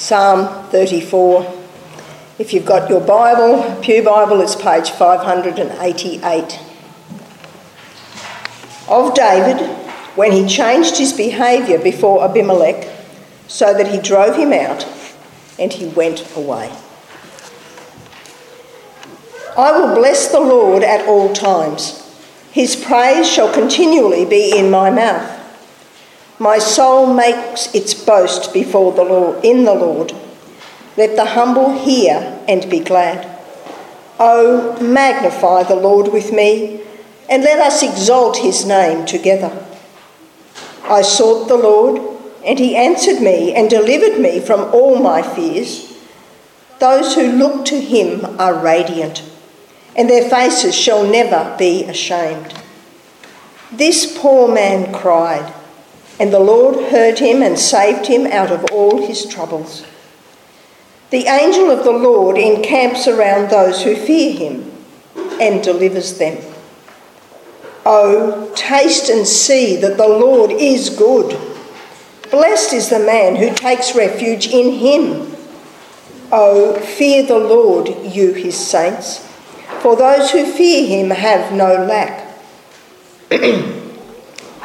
Psalm 34. If you've got your Bible, Pew Bible, it's page 588. Of David, when he changed his behaviour before Abimelech, so that he drove him out and he went away. I will bless the Lord at all times. His praise shall continually be in my mouth. My soul makes its boast before the Lord in the Lord. Let the humble hear and be glad. Oh, magnify the Lord with me, and let us exalt his name together. I sought the Lord, and he answered me and delivered me from all my fears. Those who look to him are radiant, and their faces shall never be ashamed. This poor man cried and the Lord heard him and saved him out of all his troubles. The angel of the Lord encamps around those who fear him and delivers them. Oh, taste and see that the Lord is good. Blessed is the man who takes refuge in him. Oh, fear the Lord, you his saints, for those who fear him have no lack.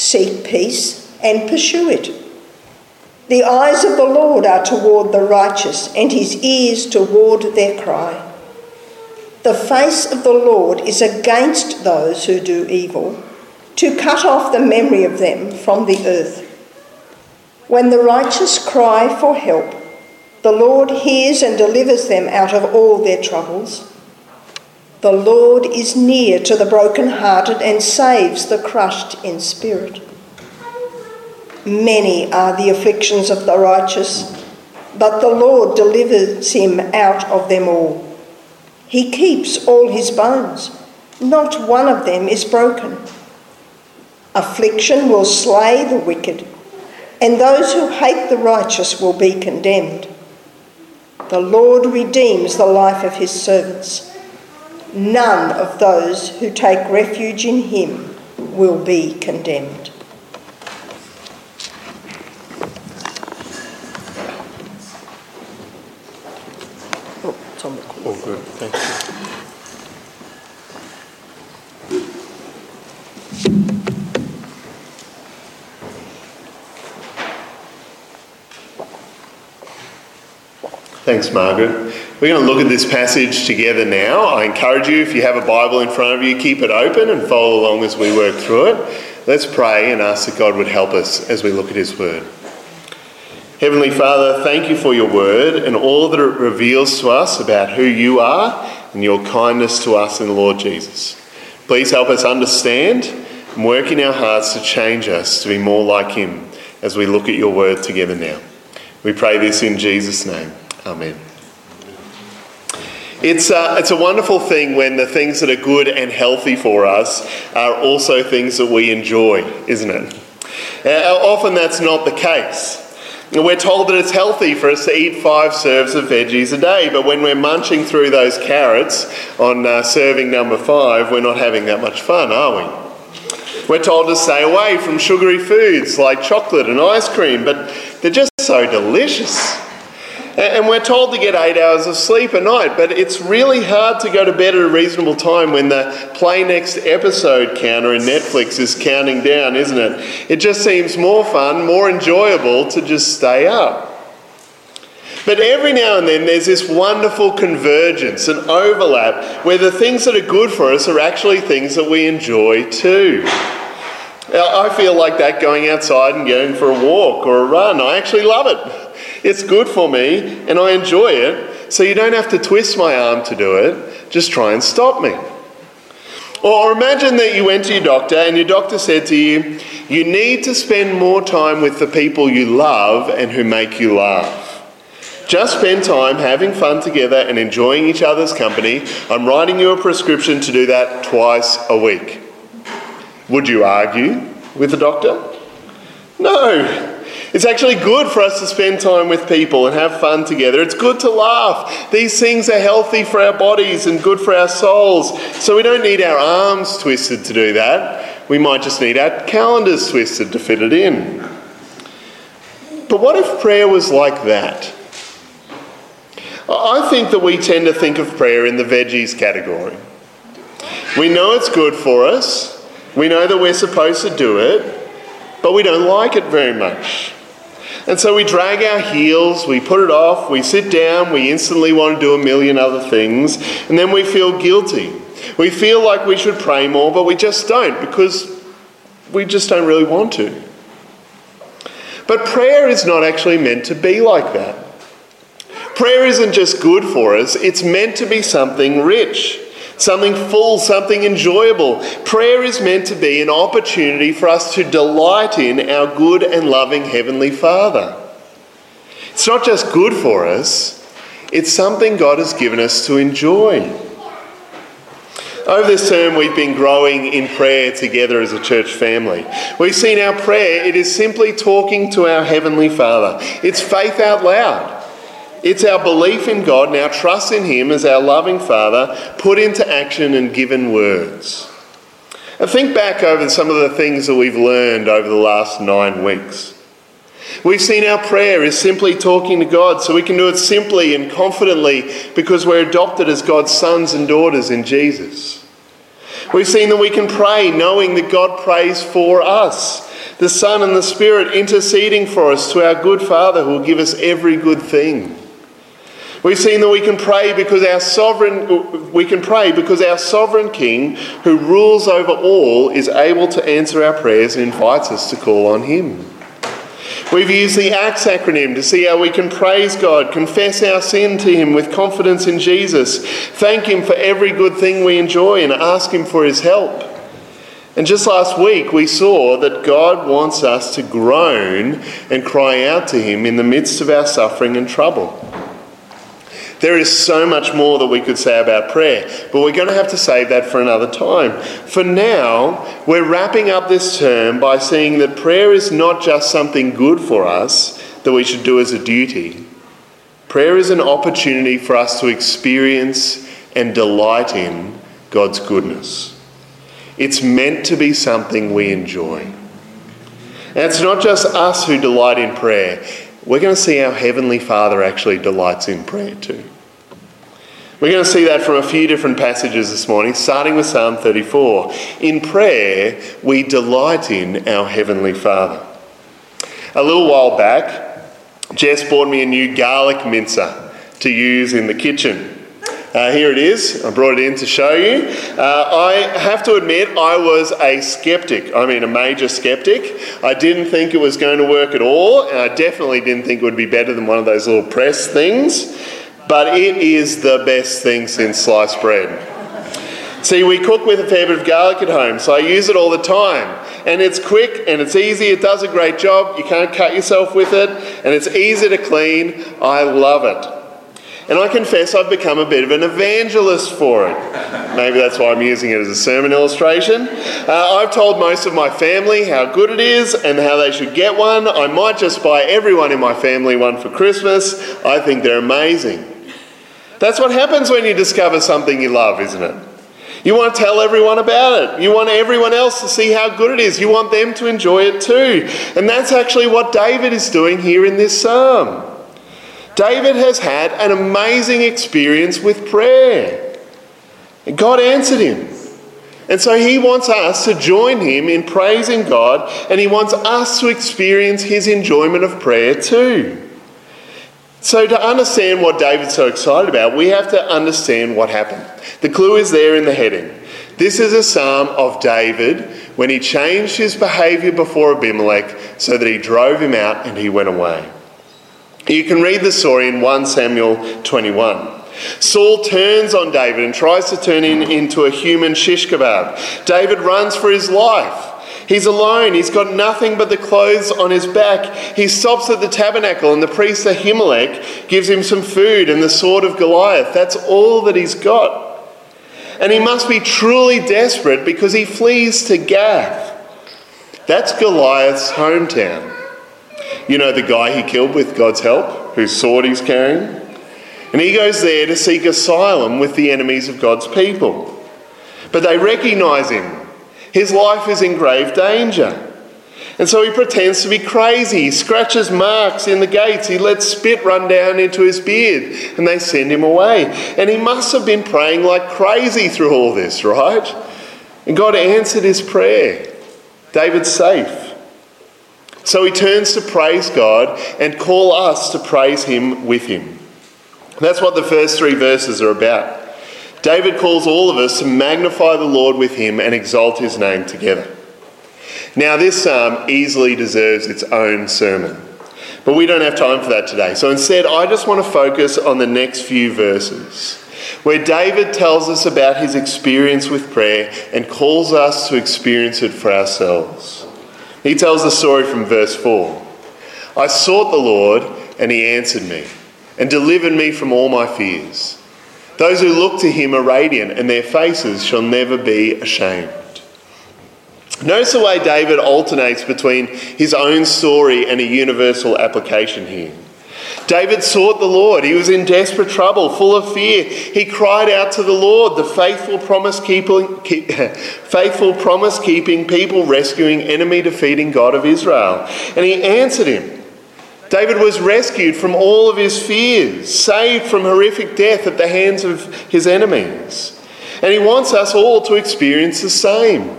Seek peace and pursue it. The eyes of the Lord are toward the righteous, and his ears toward their cry. The face of the Lord is against those who do evil, to cut off the memory of them from the earth. When the righteous cry for help, the Lord hears and delivers them out of all their troubles. The Lord is near to the brokenhearted and saves the crushed in spirit. Many are the afflictions of the righteous, but the Lord delivers him out of them all. He keeps all his bones, not one of them is broken. Affliction will slay the wicked, and those who hate the righteous will be condemned. The Lord redeems the life of his servants none of those who take refuge in him will be condemned. Oh, it's All good, thank you. Thanks, Margaret. We're going to look at this passage together now. I encourage you, if you have a Bible in front of you, keep it open and follow along as we work through it. Let's pray and ask that God would help us as we look at His Word. Heavenly Father, thank you for your Word and all that it reveals to us about who you are and your kindness to us in the Lord Jesus. Please help us understand and work in our hearts to change us to be more like Him as we look at your Word together now. We pray this in Jesus' name. Amen. It's, uh, it's a wonderful thing when the things that are good and healthy for us are also things that we enjoy, isn't it? Uh, often that's not the case. We're told that it's healthy for us to eat five serves of veggies a day, but when we're munching through those carrots on uh, serving number five, we're not having that much fun, are we? We're told to stay away from sugary foods like chocolate and ice cream, but they're just so delicious. And we're told to get eight hours of sleep a night, but it's really hard to go to bed at a reasonable time when the play next episode counter in Netflix is counting down, isn't it? It just seems more fun, more enjoyable to just stay up. But every now and then there's this wonderful convergence, an overlap, where the things that are good for us are actually things that we enjoy too. I feel like that going outside and going for a walk or a run. I actually love it. It's good for me and I enjoy it, so you don't have to twist my arm to do it. Just try and stop me. Or imagine that you went to your doctor and your doctor said to you, You need to spend more time with the people you love and who make you laugh. Just spend time having fun together and enjoying each other's company. I'm writing you a prescription to do that twice a week. Would you argue with the doctor? No. It's actually good for us to spend time with people and have fun together. It's good to laugh. These things are healthy for our bodies and good for our souls. So we don't need our arms twisted to do that. We might just need our calendars twisted to fit it in. But what if prayer was like that? I think that we tend to think of prayer in the veggies category. We know it's good for us, we know that we're supposed to do it, but we don't like it very much. And so we drag our heels, we put it off, we sit down, we instantly want to do a million other things, and then we feel guilty. We feel like we should pray more, but we just don't because we just don't really want to. But prayer is not actually meant to be like that. Prayer isn't just good for us, it's meant to be something rich, something full, something enjoyable. Prayer is meant to be an opportunity for us to delight in our good and loving Heavenly Father. It's not just good for us, it's something God has given us to enjoy. Over this term, we've been growing in prayer together as a church family. We've seen our prayer, it is simply talking to our Heavenly Father. It's faith out loud. It's our belief in God and our trust in Him as our loving Father put into action and given words. And think back over some of the things that we've learned over the last nine weeks. We've seen our prayer is simply talking to God so we can do it simply and confidently because we're adopted as God's sons and daughters in Jesus. We've seen that we can pray knowing that God prays for us the Son and the Spirit interceding for us to our good Father who will give us every good thing. We've seen that we can pray because our sovereign we can pray because our sovereign king who rules over all is able to answer our prayers and invites us to call on him. We've used the ACTS acronym to see how we can praise God, confess our sin to Him with confidence in Jesus, thank Him for every good thing we enjoy, and ask Him for His help. And just last week, we saw that God wants us to groan and cry out to Him in the midst of our suffering and trouble. There is so much more that we could say about prayer, but we're going to have to save that for another time. For now, we're wrapping up this term by seeing that prayer is not just something good for us that we should do as a duty. Prayer is an opportunity for us to experience and delight in God's goodness. It's meant to be something we enjoy. And it's not just us who delight in prayer. We're going to see our Heavenly Father actually delights in prayer too. We're going to see that from a few different passages this morning, starting with Psalm 34. In prayer, we delight in our Heavenly Father. A little while back, Jess bought me a new garlic mincer to use in the kitchen. Uh, here it is. I brought it in to show you. Uh, I have to admit, I was a skeptic. I mean, a major skeptic. I didn't think it was going to work at all, and I definitely didn't think it would be better than one of those little press things. But it is the best thing since sliced bread. See, we cook with a fair bit of garlic at home, so I use it all the time. And it's quick and it's easy, it does a great job. You can't cut yourself with it, and it's easy to clean. I love it. And I confess I've become a bit of an evangelist for it. Maybe that's why I'm using it as a sermon illustration. Uh, I've told most of my family how good it is and how they should get one. I might just buy everyone in my family one for Christmas. I think they're amazing. That's what happens when you discover something you love, isn't it? You want to tell everyone about it. You want everyone else to see how good it is. You want them to enjoy it too. And that's actually what David is doing here in this psalm. David has had an amazing experience with prayer. And God answered him. And so he wants us to join him in praising God, and he wants us to experience his enjoyment of prayer too. So, to understand what David's so excited about, we have to understand what happened. The clue is there in the heading. This is a psalm of David when he changed his behaviour before Abimelech so that he drove him out and he went away. You can read the story in 1 Samuel 21. Saul turns on David and tries to turn him into a human shish kebab. David runs for his life. He's alone. He's got nothing but the clothes on his back. He stops at the tabernacle, and the priest Ahimelech gives him some food and the sword of Goliath. That's all that he's got. And he must be truly desperate because he flees to Gath. That's Goliath's hometown. You know, the guy he killed with God's help, whose sword he's carrying? And he goes there to seek asylum with the enemies of God's people. But they recognize him. His life is in grave danger. And so he pretends to be crazy. He scratches marks in the gates. He lets spit run down into his beard. And they send him away. And he must have been praying like crazy through all this, right? And God answered his prayer. David's safe. So he turns to praise God and call us to praise him with him. That's what the first three verses are about. David calls all of us to magnify the Lord with him and exalt his name together. Now, this psalm easily deserves its own sermon, but we don't have time for that today. So instead, I just want to focus on the next few verses, where David tells us about his experience with prayer and calls us to experience it for ourselves. He tells the story from verse 4 I sought the Lord, and he answered me and delivered me from all my fears. Those who look to him are radiant, and their faces shall never be ashamed. Notice the way David alternates between his own story and a universal application here. David sought the Lord. He was in desperate trouble, full of fear. He cried out to the Lord, the faithful promise keeping, faithful promise keeping people rescuing enemy defeating God of Israel. And he answered him. David was rescued from all of his fears, saved from horrific death at the hands of his enemies. And he wants us all to experience the same.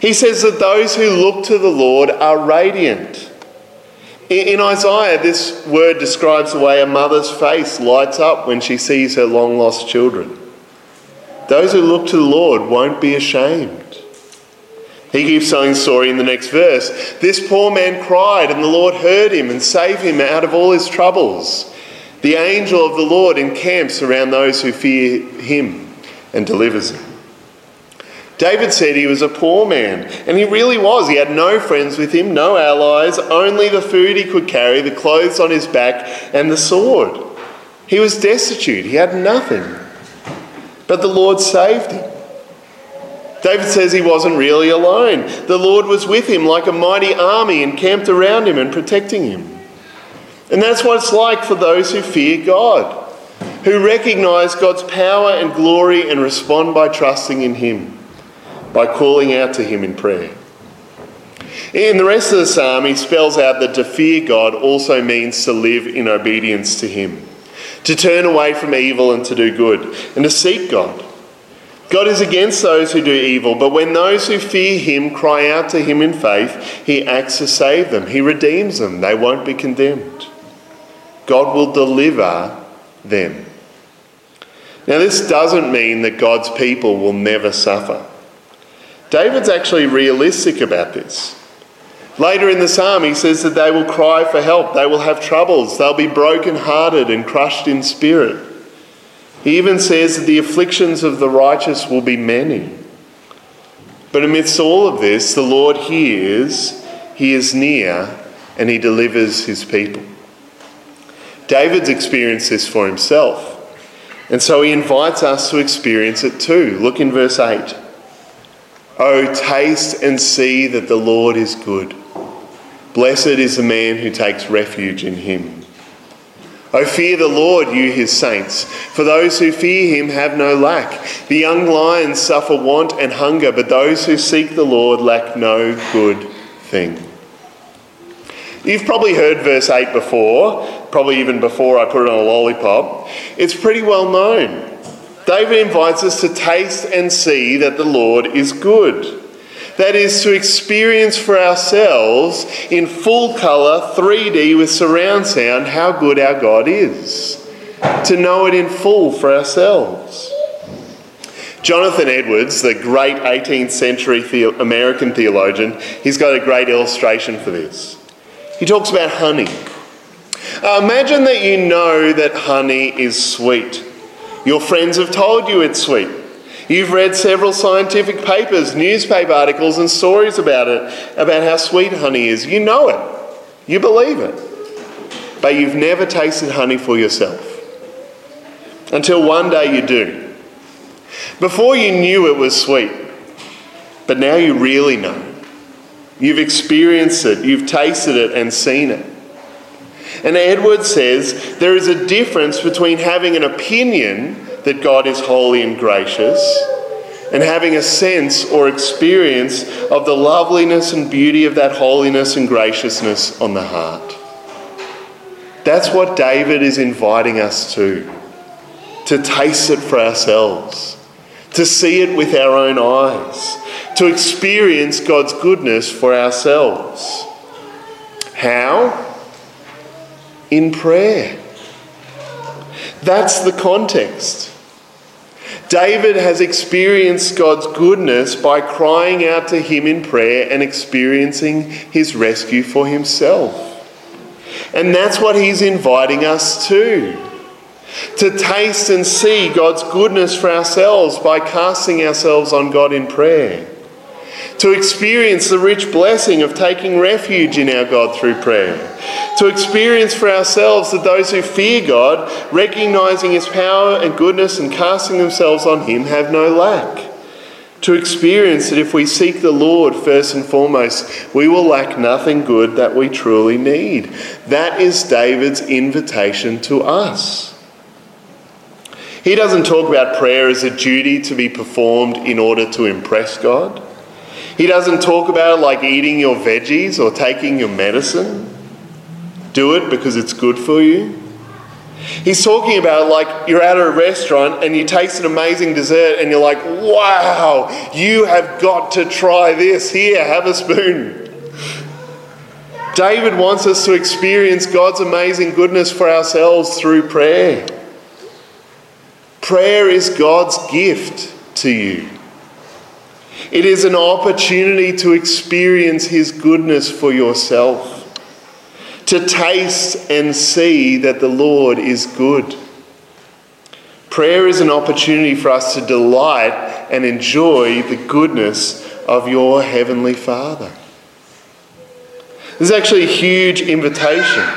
He says that those who look to the Lord are radiant. In Isaiah, this word describes the way a mother's face lights up when she sees her long lost children. Those who look to the Lord won't be ashamed. He keeps telling the story in the next verse. This poor man cried, and the Lord heard him and saved him out of all his troubles. The angel of the Lord encamps around those who fear him and delivers them. David said he was a poor man, and he really was. He had no friends with him, no allies, only the food he could carry, the clothes on his back, and the sword. He was destitute, he had nothing. But the Lord saved him. David says he wasn't really alone. The Lord was with him like a mighty army encamped around him and protecting him. And that's what it's like for those who fear God, who recognize God's power and glory and respond by trusting in Him, by calling out to Him in prayer. In the rest of the psalm, he spells out that to fear God also means to live in obedience to Him, to turn away from evil and to do good, and to seek God. God is against those who do evil, but when those who fear him cry out to him in faith, he acts to save them. He redeems them. They won't be condemned. God will deliver them. Now, this doesn't mean that God's people will never suffer. David's actually realistic about this. Later in the psalm, he says that they will cry for help, they will have troubles, they'll be broken-hearted and crushed in spirit. He even says that the afflictions of the righteous will be many. But amidst all of this, the Lord hears, He is near, and He delivers His people. David's experienced this for himself, and so he invites us to experience it too. Look in verse 8. Oh, taste and see that the Lord is good. Blessed is the man who takes refuge in him. O fear the Lord, you his saints, for those who fear him have no lack. The young lions suffer want and hunger, but those who seek the Lord lack no good thing. You've probably heard verse 8 before, probably even before I put it on a lollipop. It's pretty well known. David invites us to taste and see that the Lord is good. That is to experience for ourselves in full colour, 3D with surround sound, how good our God is. To know it in full for ourselves. Jonathan Edwards, the great 18th century the- American theologian, he's got a great illustration for this. He talks about honey. Uh, imagine that you know that honey is sweet. Your friends have told you it's sweet. You've read several scientific papers, newspaper articles, and stories about it, about how sweet honey is. You know it, you believe it, but you've never tasted honey for yourself until one day you do. Before you knew it was sweet, but now you really know. You've experienced it, you've tasted it, and seen it. And Edwards says there is a difference between having an opinion that God is holy and gracious and having a sense or experience of the loveliness and beauty of that holiness and graciousness on the heart. That's what David is inviting us to to taste it for ourselves, to see it with our own eyes, to experience God's goodness for ourselves. How? In prayer. That's the context. David has experienced God's goodness by crying out to Him in prayer and experiencing His rescue for himself. And that's what He's inviting us to. To taste and see God's goodness for ourselves by casting ourselves on God in prayer. To experience the rich blessing of taking refuge in our God through prayer to experience for ourselves that those who fear God, recognizing His power and goodness and casting themselves on Him, have no lack. To experience that if we seek the Lord first and foremost, we will lack nothing good that we truly need. That is David's invitation to us. He doesn't talk about prayer as a duty to be performed in order to impress God. He doesn't talk about it like eating your veggies or taking your medicine do it because it's good for you. He's talking about like you're at a restaurant and you taste an amazing dessert and you're like, wow, you have got to try this. Here, have a spoon. David wants us to experience God's amazing goodness for ourselves through prayer. Prayer is God's gift to you. It is an opportunity to experience His goodness for yourself to taste and see that the Lord is good. Prayer is an opportunity for us to delight and enjoy the goodness of your Heavenly Father. This is actually a huge invitation.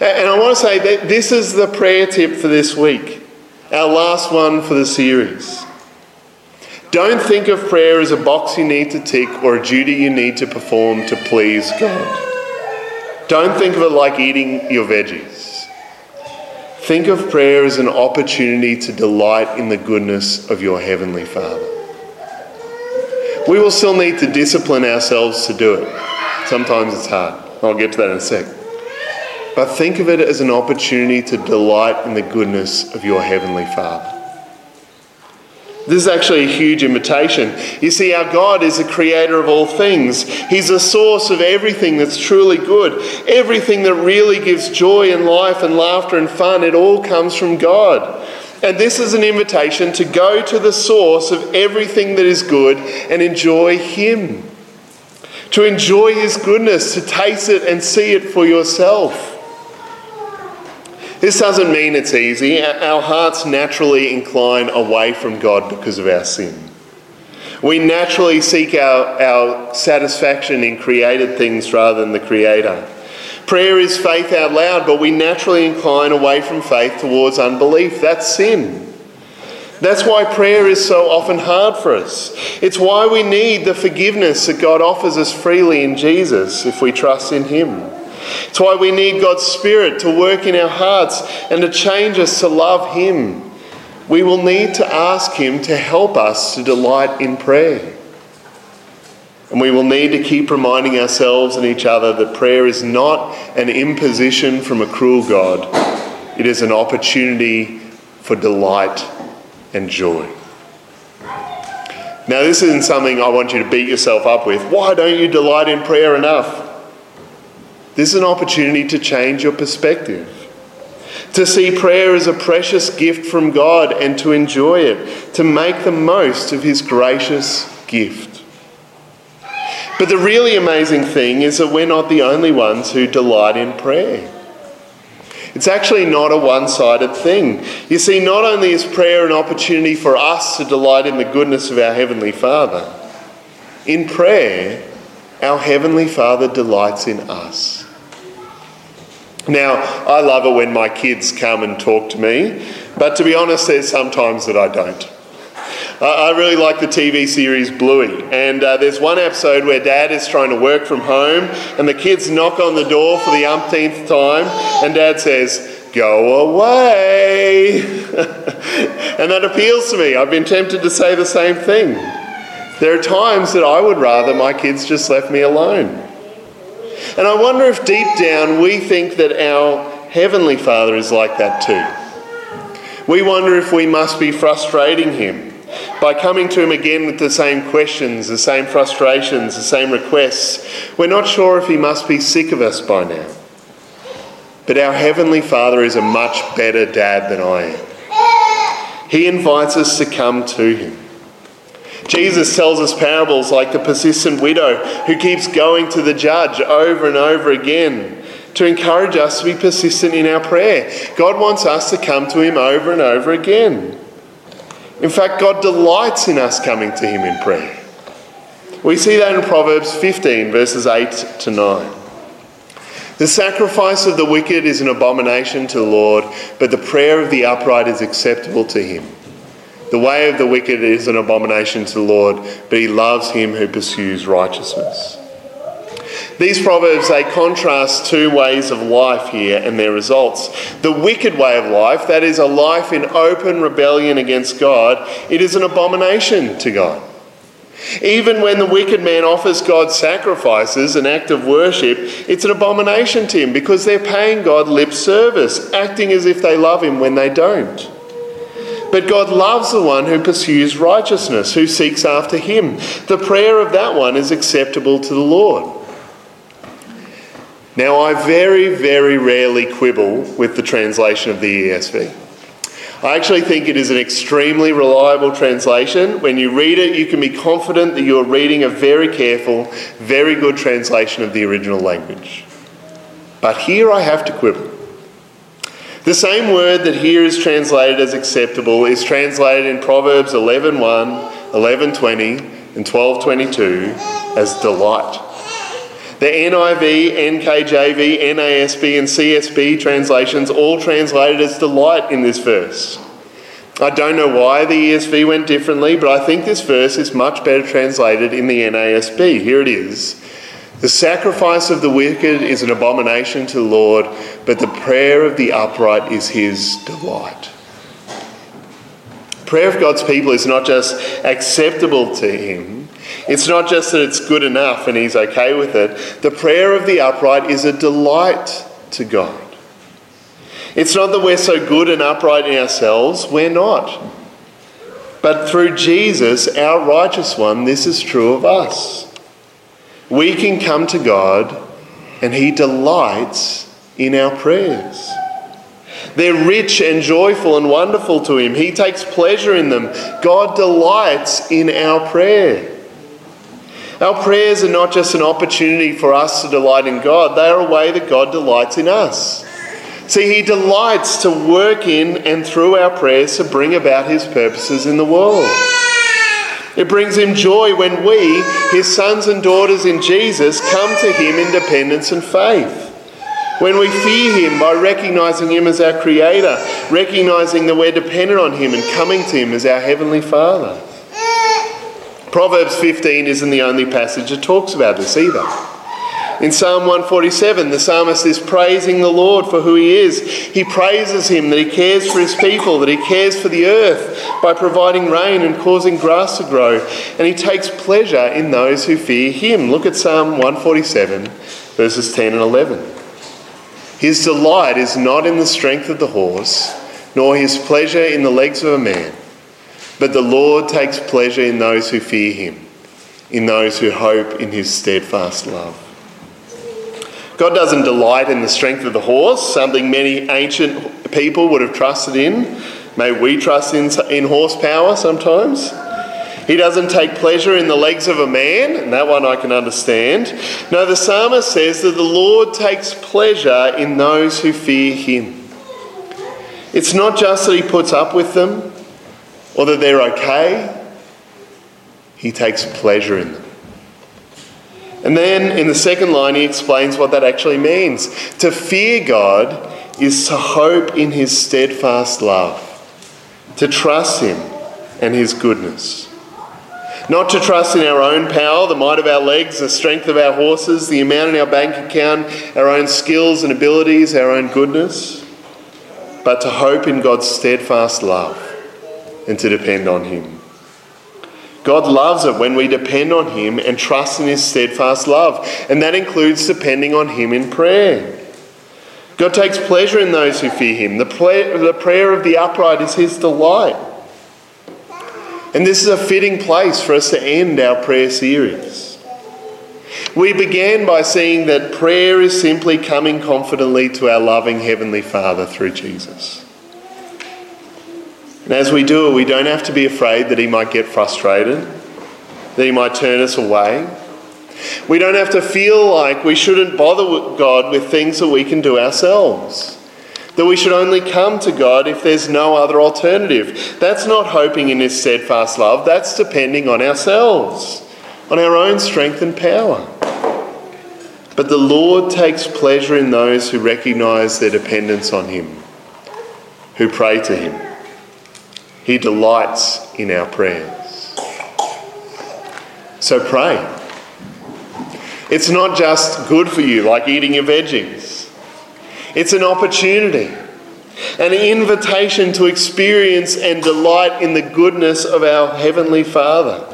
And I want to say that this is the prayer tip for this week, our last one for the series. Don't think of prayer as a box you need to tick or a duty you need to perform to please God. Don't think of it like eating your veggies. Think of prayer as an opportunity to delight in the goodness of your Heavenly Father. We will still need to discipline ourselves to do it. Sometimes it's hard. I'll get to that in a sec. But think of it as an opportunity to delight in the goodness of your Heavenly Father. This is actually a huge invitation. You see, our God is the creator of all things. He's the source of everything that's truly good. Everything that really gives joy and life and laughter and fun, it all comes from God. And this is an invitation to go to the source of everything that is good and enjoy Him. To enjoy His goodness, to taste it and see it for yourself. This doesn't mean it's easy. Our hearts naturally incline away from God because of our sin. We naturally seek our, our satisfaction in created things rather than the Creator. Prayer is faith out loud, but we naturally incline away from faith towards unbelief. That's sin. That's why prayer is so often hard for us. It's why we need the forgiveness that God offers us freely in Jesus if we trust in Him. It's why we need God's Spirit to work in our hearts and to change us to love Him. We will need to ask Him to help us to delight in prayer. And we will need to keep reminding ourselves and each other that prayer is not an imposition from a cruel God, it is an opportunity for delight and joy. Now, this isn't something I want you to beat yourself up with. Why don't you delight in prayer enough? This is an opportunity to change your perspective, to see prayer as a precious gift from God and to enjoy it, to make the most of His gracious gift. But the really amazing thing is that we're not the only ones who delight in prayer. It's actually not a one sided thing. You see, not only is prayer an opportunity for us to delight in the goodness of our Heavenly Father, in prayer, our Heavenly Father delights in us. Now, I love it when my kids come and talk to me, but to be honest, there's sometimes that I don't. I really like the TV series Bluey, and uh, there's one episode where Dad is trying to work from home, and the kids knock on the door for the umpteenth time, and Dad says, Go away! and that appeals to me. I've been tempted to say the same thing. There are times that I would rather my kids just left me alone. And I wonder if deep down we think that our Heavenly Father is like that too. We wonder if we must be frustrating Him by coming to Him again with the same questions, the same frustrations, the same requests. We're not sure if He must be sick of us by now. But our Heavenly Father is a much better dad than I am. He invites us to come to Him. Jesus tells us parables like the persistent widow who keeps going to the judge over and over again to encourage us to be persistent in our prayer. God wants us to come to Him over and over again. In fact, God delights in us coming to Him in prayer. We see that in Proverbs 15, verses 8 to 9. The sacrifice of the wicked is an abomination to the Lord, but the prayer of the upright is acceptable to Him. The way of the wicked is an abomination to the Lord, but He loves him who pursues righteousness. These proverbs they contrast two ways of life here and their results. The wicked way of life, that is a life in open rebellion against God, it is an abomination to God. Even when the wicked man offers God sacrifices, an act of worship, it's an abomination to him because they're paying God lip service, acting as if they love him when they don't. But God loves the one who pursues righteousness, who seeks after him. The prayer of that one is acceptable to the Lord. Now, I very, very rarely quibble with the translation of the ESV. I actually think it is an extremely reliable translation. When you read it, you can be confident that you're reading a very careful, very good translation of the original language. But here I have to quibble. The same word that here is translated as acceptable is translated in Proverbs 11:1, 11:20, and 12:22 as delight. The NIV, NKJV, NASB, and CSB translations all translated as delight in this verse. I don't know why the ESV went differently, but I think this verse is much better translated in the NASB. Here it is. The sacrifice of the wicked is an abomination to the Lord, but the prayer of the upright is his delight. Prayer of God's people is not just acceptable to him, it's not just that it's good enough and he's okay with it. The prayer of the upright is a delight to God. It's not that we're so good and upright in ourselves, we're not. But through Jesus, our righteous one, this is true of us. We can come to God and he delights in our prayers. They're rich and joyful and wonderful to him. He takes pleasure in them. God delights in our prayer. Our prayers are not just an opportunity for us to delight in God, they are a way that God delights in us. See, He delights to work in and through our prayers to bring about His purposes in the world. It brings Him joy when we, His sons and daughters in Jesus, come to Him in dependence and faith. When we fear Him by recognizing Him as our Creator, recognizing that we're dependent on Him and coming to Him as our Heavenly Father. Proverbs 15 isn't the only passage that talks about this either. In Psalm 147, the psalmist is praising the Lord for who he is. He praises him that he cares for his people, that he cares for the earth by providing rain and causing grass to grow, and he takes pleasure in those who fear him. Look at Psalm 147, verses 10 and 11. His delight is not in the strength of the horse, nor his pleasure in the legs of a man but the Lord takes pleasure in those who fear him, in those who hope in his steadfast love. God doesn't delight in the strength of the horse, something many ancient people would have trusted in. May we trust in, in horsepower sometimes. He doesn't take pleasure in the legs of a man, and that one I can understand. No, the psalmist says that the Lord takes pleasure in those who fear him. It's not just that he puts up with them or that they're okay, he takes pleasure in them. And then in the second line, he explains what that actually means. To fear God is to hope in his steadfast love, to trust him and his goodness. Not to trust in our own power, the might of our legs, the strength of our horses, the amount in our bank account, our own skills and abilities, our own goodness, but to hope in God's steadfast love and to depend on him. God loves it when we depend on Him and trust in His steadfast love, and that includes depending on Him in prayer. God takes pleasure in those who fear Him. The, the prayer of the upright is His delight. And this is a fitting place for us to end our prayer series. We began by seeing that prayer is simply coming confidently to our loving Heavenly Father through Jesus. And as we do it, we don't have to be afraid that He might get frustrated, that He might turn us away. We don't have to feel like we shouldn't bother God with things that we can do ourselves. That we should only come to God if there's no other alternative. That's not hoping in His steadfast love, that's depending on ourselves, on our own strength and power. But the Lord takes pleasure in those who recognize their dependence on Him, who pray to Him. He delights in our prayers. So pray. It's not just good for you, like eating your veggies. It's an opportunity, an invitation to experience and delight in the goodness of our Heavenly Father.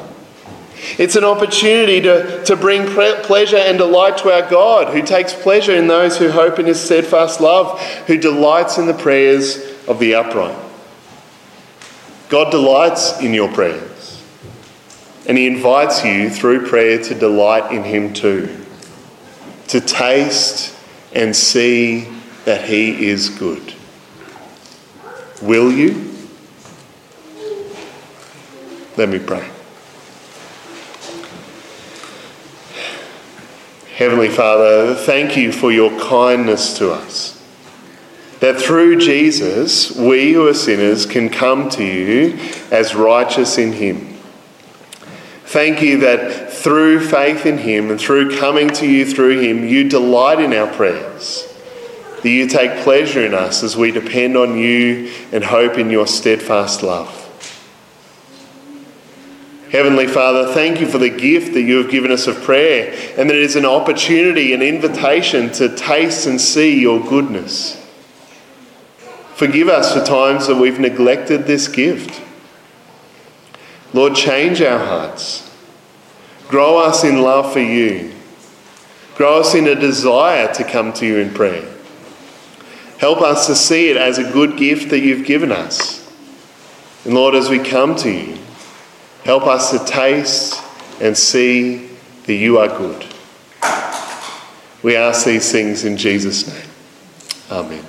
It's an opportunity to, to bring pleasure and delight to our God, who takes pleasure in those who hope in His steadfast love, who delights in the prayers of the upright. God delights in your prayers. And He invites you through prayer to delight in Him too, to taste and see that He is good. Will you? Let me pray. Heavenly Father, thank you for your kindness to us that through Jesus, we who are sinners can come to you as righteous in Him. Thank you that through faith in Him and through coming to you through Him, you delight in our prayers. That you take pleasure in us as we depend on you and hope in your steadfast love. Heavenly Father, thank you for the gift that you have given us of prayer and that it is an opportunity, an invitation to taste and see your goodness. Forgive us for times that we've neglected this gift. Lord, change our hearts. Grow us in love for you. Grow us in a desire to come to you in prayer. Help us to see it as a good gift that you've given us. And Lord, as we come to you, help us to taste and see that you are good. We ask these things in Jesus' name. Amen.